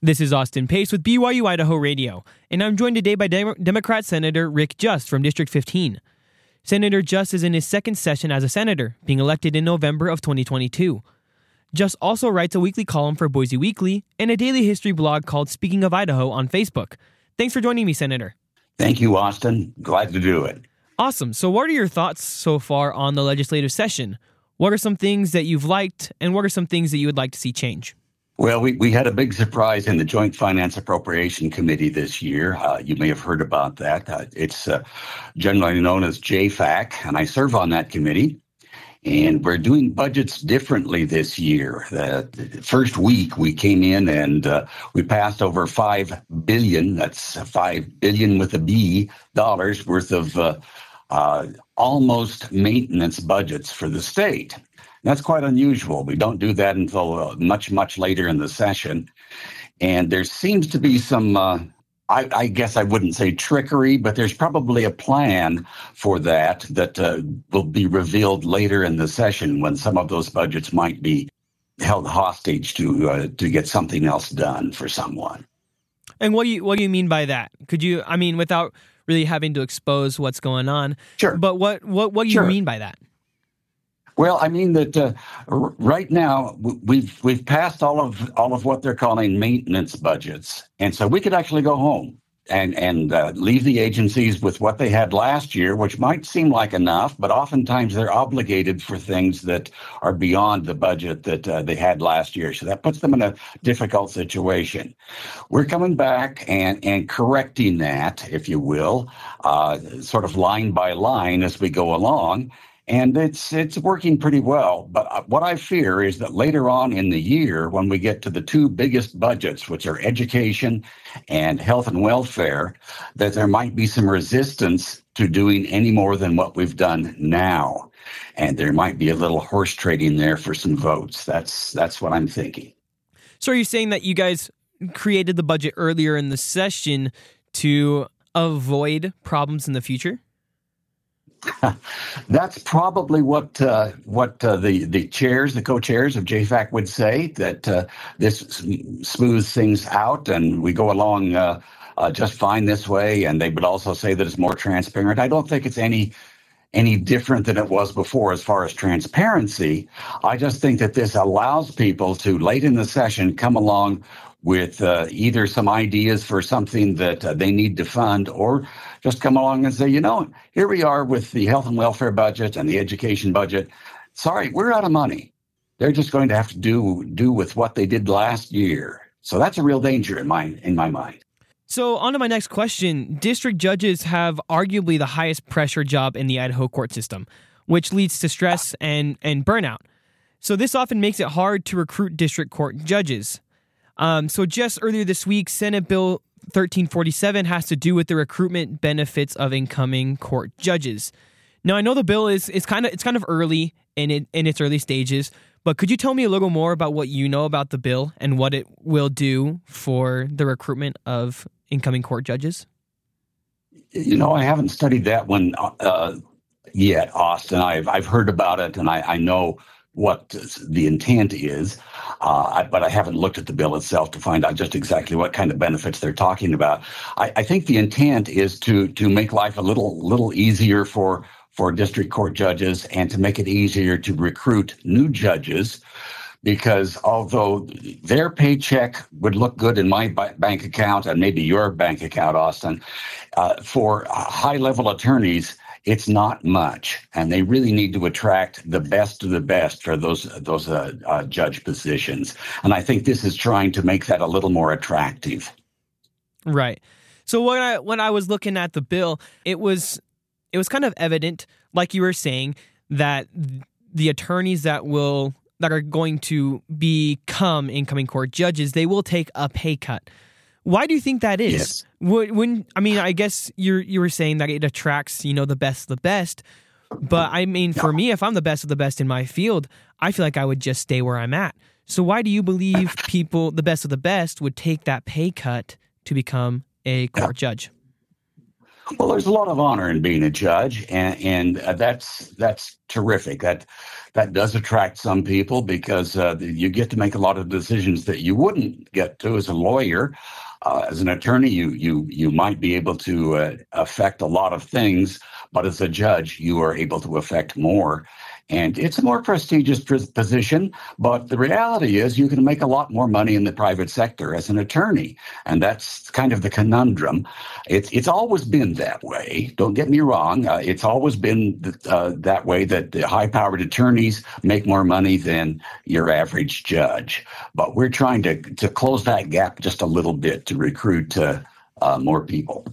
This is Austin Pace with BYU Idaho Radio, and I'm joined today by Dem- Democrat Senator Rick Just from District 15. Senator Just is in his second session as a senator, being elected in November of 2022. Just also writes a weekly column for Boise Weekly and a daily history blog called Speaking of Idaho on Facebook. Thanks for joining me, Senator. Thank you, Austin. Glad to do it. Awesome. So, what are your thoughts so far on the legislative session? What are some things that you've liked, and what are some things that you would like to see change? Well, we, we had a big surprise in the Joint Finance Appropriation Committee this year. Uh, you may have heard about that. Uh, it's uh, generally known as JFAC, and I serve on that committee. And we're doing budgets differently this year. The, first week we came in and uh, we passed over five billion. That's five billion with a B dollars worth of uh, uh, almost maintenance budgets for the state. That's quite unusual. We don't do that until uh, much, much later in the session. And there seems to be some, uh, I, I, guess I wouldn't say trickery, but there's probably a plan for that that uh, will be revealed later in the session when some of those budgets might be held hostage to uh, to get something else done for someone. And what do you what do you mean by that? Could you, I mean, without really having to expose what's going on? Sure. But what what what do you mean by that? Well, I mean that uh, right now we've we've passed all of all of what they're calling maintenance budgets, and so we could actually go home and and uh, leave the agencies with what they had last year, which might seem like enough, but oftentimes they're obligated for things that are beyond the budget that uh, they had last year. So that puts them in a difficult situation. We're coming back and and correcting that, if you will, uh, sort of line by line as we go along and it's it's working pretty well. But uh, what I fear is that later on in the year, when we get to the two biggest budgets, which are education and health and welfare, that there might be some resistance to doing any more than what we've done now, and there might be a little horse trading there for some votes. That's that's what I'm thinking. So, are you saying that you guys created the budget earlier in the session to avoid problems in the future? That's probably what uh, what uh, the the chairs, the co-chairs of JFAC would say that uh, this smooths things out, and we go along uh, uh, just fine this way. And they would also say that it's more transparent. I don't think it's any any different than it was before as far as transparency. I just think that this allows people to late in the session come along with uh, either some ideas for something that uh, they need to fund or just come along and say, you know, here we are with the health and welfare budget and the education budget. Sorry, we're out of money. They're just going to have to do do with what they did last year. So that's a real danger in my in my mind. So, on to my next question. District judges have arguably the highest pressure job in the Idaho court system, which leads to stress and, and burnout. So, this often makes it hard to recruit district court judges. Um, so, just earlier this week, Senate Bill 1347 has to do with the recruitment benefits of incoming court judges. Now, I know the bill is, is kind of it's kind of early in it in its early stages, but could you tell me a little more about what you know about the bill and what it will do for the recruitment of incoming court judges? You know, I haven't studied that one uh, yet, Austin. I've I've heard about it, and I, I know what the intent is, uh, but I haven't looked at the bill itself to find out just exactly what kind of benefits they're talking about. I, I think the intent is to to make life a little little easier for for district court judges and to make it easier to recruit new judges because although their paycheck would look good in my bank account and maybe your bank account, Austin, uh, for high level attorneys, it's not much, and they really need to attract the best of the best for those those uh, uh, judge positions. And I think this is trying to make that a little more attractive. Right. So when I when I was looking at the bill, it was it was kind of evident, like you were saying, that the attorneys that will that are going to become incoming court judges, they will take a pay cut. Why do you think that is? Yes. When I mean, I guess you you were saying that it attracts you know the best of the best, but I mean, for me, if I'm the best of the best in my field, I feel like I would just stay where I'm at. So why do you believe people, the best of the best, would take that pay cut to become a court judge? Well, there's a lot of honor in being a judge, and, and uh, that's that's terrific. That that does attract some people because uh, you get to make a lot of decisions that you wouldn't get to as a lawyer. Uh, as an attorney, you you you might be able to uh, affect a lot of things, but as a judge, you are able to affect more. And it's a more prestigious position, but the reality is you can make a lot more money in the private sector as an attorney. And that's kind of the conundrum. It's, it's always been that way. Don't get me wrong. Uh, it's always been uh, that way that the high powered attorneys make more money than your average judge. But we're trying to, to close that gap just a little bit to recruit uh, uh more people.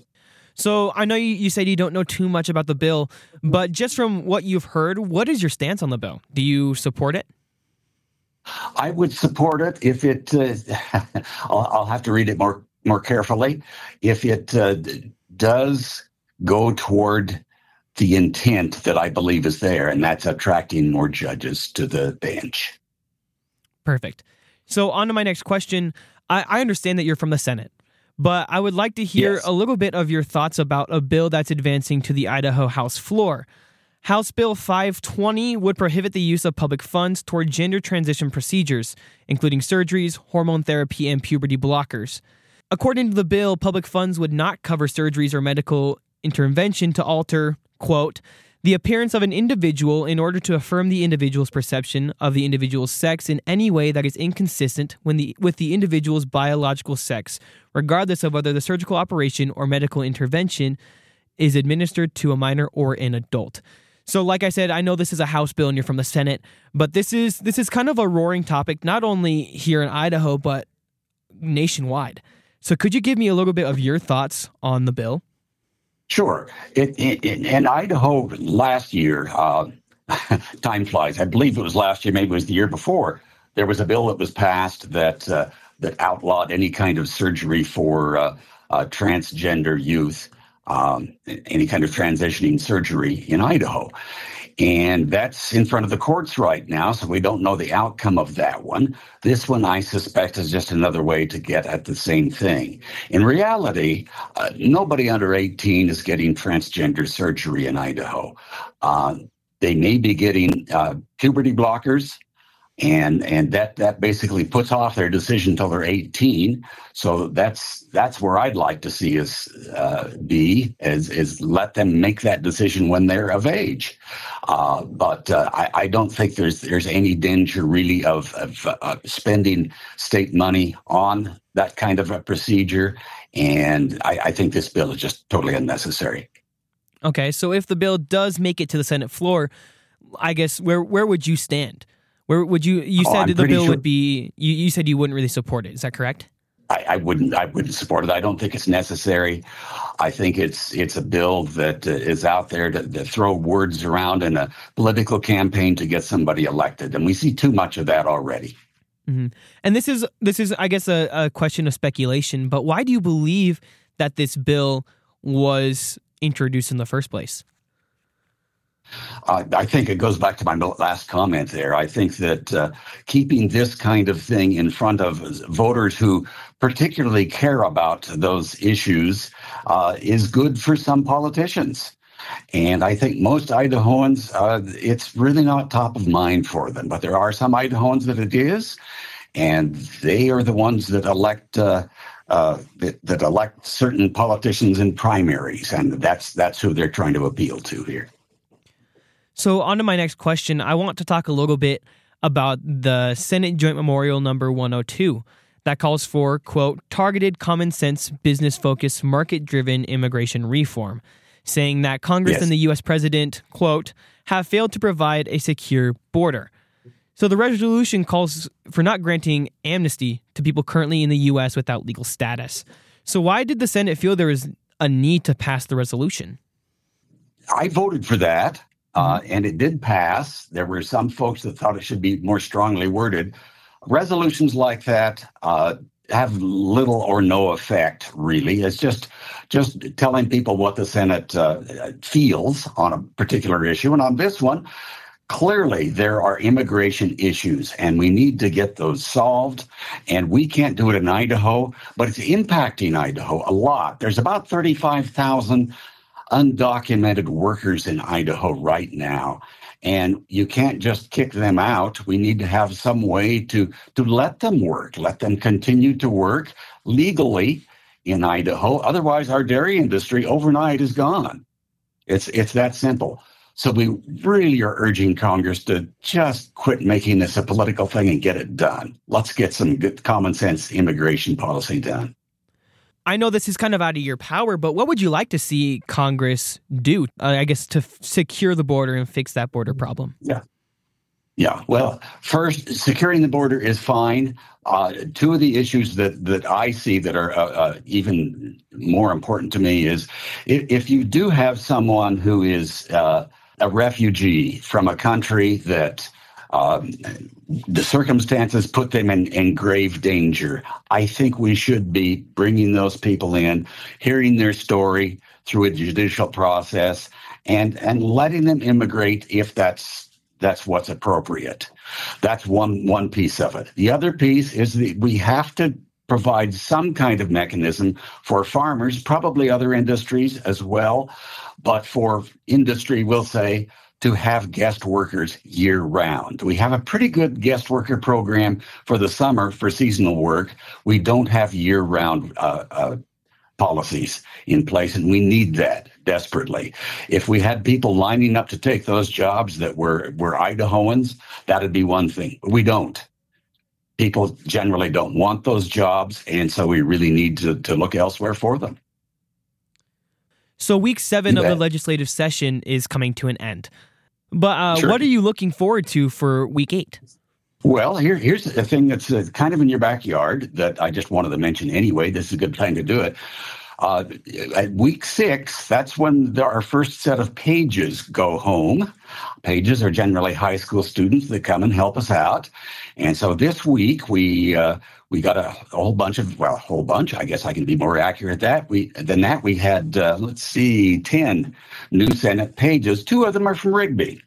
So I know you, you said you don't know too much about the bill, but just from what you've heard, what is your stance on the bill? Do you support it? I would support it if it. Uh, I'll, I'll, have to read it more more carefully. If it uh, does go toward the intent that I believe is there, and that's attracting more judges to the bench. Perfect. So on to my next question. I, I understand that you're from the Senate. But I would like to hear yes. a little bit of your thoughts about a bill that's advancing to the Idaho House floor. House Bill 520 would prohibit the use of public funds toward gender transition procedures, including surgeries, hormone therapy, and puberty blockers. According to the bill, public funds would not cover surgeries or medical intervention to alter, quote, the appearance of an individual in order to affirm the individual's perception of the individual's sex in any way that is inconsistent the, with the individual's biological sex, regardless of whether the surgical operation or medical intervention is administered to a minor or an adult. So, like I said, I know this is a House bill and you're from the Senate, but this is this is kind of a roaring topic, not only here in Idaho but nationwide. So, could you give me a little bit of your thoughts on the bill? Sure. It, it, in Idaho last year, uh, time flies. I believe it was last year, maybe it was the year before. There was a bill that was passed that uh, that outlawed any kind of surgery for uh, uh transgender youth, um, any kind of transitioning surgery in Idaho. And that's in front of the courts right now, so we don't know the outcome of that one. This one, I suspect, is just another way to get at the same thing. In reality, uh, nobody under 18 is getting transgender surgery in Idaho. Uh, they may be getting uh, puberty blockers, and and that that basically puts off their decision until they're 18 so that's that's where i'd like to see us uh, be is is let them make that decision when they're of age. Uh, but uh, I, I, don't think there's there's any danger really of, of uh, spending state money on that kind of a procedure. And I, I think this bill is just totally unnecessary. Okay so if the bill does make it to the senate floor i guess where where would you stand where would you? You oh, said the bill sure. would be. You, you said you wouldn't really support it. Is that correct? I, I, wouldn't. I wouldn't support it. I don't think it's necessary. I think it's it's a bill that uh, is out there to, to, throw words around in a political campaign to get somebody elected, and we see too much of that already. Mm-hmm. And this is this is, I guess, a, a question of speculation. But why do you believe that this bill was introduced in the first place? Uh, I think it goes back to my last comment there. I think that uh, keeping this kind of thing in front of voters who particularly care about those issues uh, is good for some politicians. And I think most Idahoans, uh, it's really not top of mind for them. But there are some Idahoans that it is, and they are the ones that elect. Uh, uh, that, that elect certain politicians in primaries, and that's that's who they're trying to appeal to here. So, on to my next question. I want to talk a little bit about the Senate Joint Memorial number 102 that calls for, quote, targeted, common sense, business focused, market driven immigration reform, saying that Congress yes. and the U.S. president, quote, have failed to provide a secure border. So the resolution calls for not granting amnesty to people currently in the U.S. without legal status. So, why did the Senate feel there was a need to pass the resolution? I voted for that. Uh, mm-hmm. and it did pass. There were some folks that thought it should be more strongly worded. Resolutions like that uh, have little or no effect, really. It's just just telling people what the Senate uh, feels on a particular issue. And on this one, clearly there are immigration issues, and we need to get those solved. And we can't do it in Idaho, but it's impacting Idaho a lot. There's about 35,000 undocumented workers in Idaho right now. And you can't just kick them out. We need to have some way to, to let them work, let them continue to work legally in Idaho. Otherwise, our dairy industry overnight is gone. It's, it's that simple. So we really are urging Congress to just quit making this a political thing and get it done. Let's get some good common sense immigration policy done. I know this is kind of out of your power, but what would you like to see Congress do, uh, I guess, to f- secure the border and fix that border problem? Yeah. Yeah. Well, first, securing the border is fine. Uh, two of the issues that, that I see that are uh, uh, even more important to me is if, if, you do have someone who is uh, a refugee from a country that um, the circumstances put them in, in grave danger. I think we should be bringing those people in, hearing their story through a judicial process, and and letting them immigrate if that's that's what's appropriate. That's one one piece of it. The other piece is that we have to provide some kind of mechanism for farmers, probably other industries as well, but for industry, we'll say to have guest workers year round. We have a pretty good guest worker program for the summer for seasonal work. We don't have year round uh, uh, policies in place, and we need that desperately. If we had people lining up to take those jobs that were, were Idahoans, that'd be one thing. We don't. People generally don't want those jobs, and so we really need to, to look elsewhere for them. So, week seven of the legislative session is coming to an end. But uh, sure. what are you looking forward to for week eight? Well, here, here's a thing that's uh, kind of in your backyard that I just wanted to mention anyway. This is a good time to do it. Uh, at week six, that's when the, our first set of pages go home. Pages are generally high school students that come and help us out. And so this week we uh, we got a, a, whole bunch of well, a whole bunch. I guess I can be more accurate that we than that. We had uh, let's see, ten new Senate pages. Two of them are from Rigby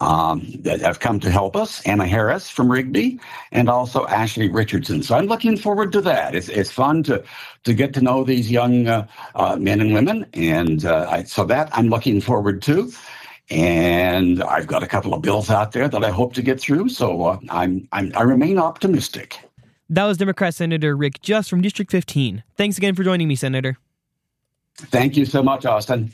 um, that have come to help us. Anna Harris from Rigby, and also Ashley Richardson. So I'm looking forward to that. It's, it's fun to to get to know these young uh, uh, men and women, and uh, I, so that I'm looking forward to. And I've got a couple of bills out there that I hope to get through. So uh, I'm, I'm I remain optimistic. That was Democrat Senator Rick Just from District 15. Thanks again for joining me, Senator. Thank you so much, Austin.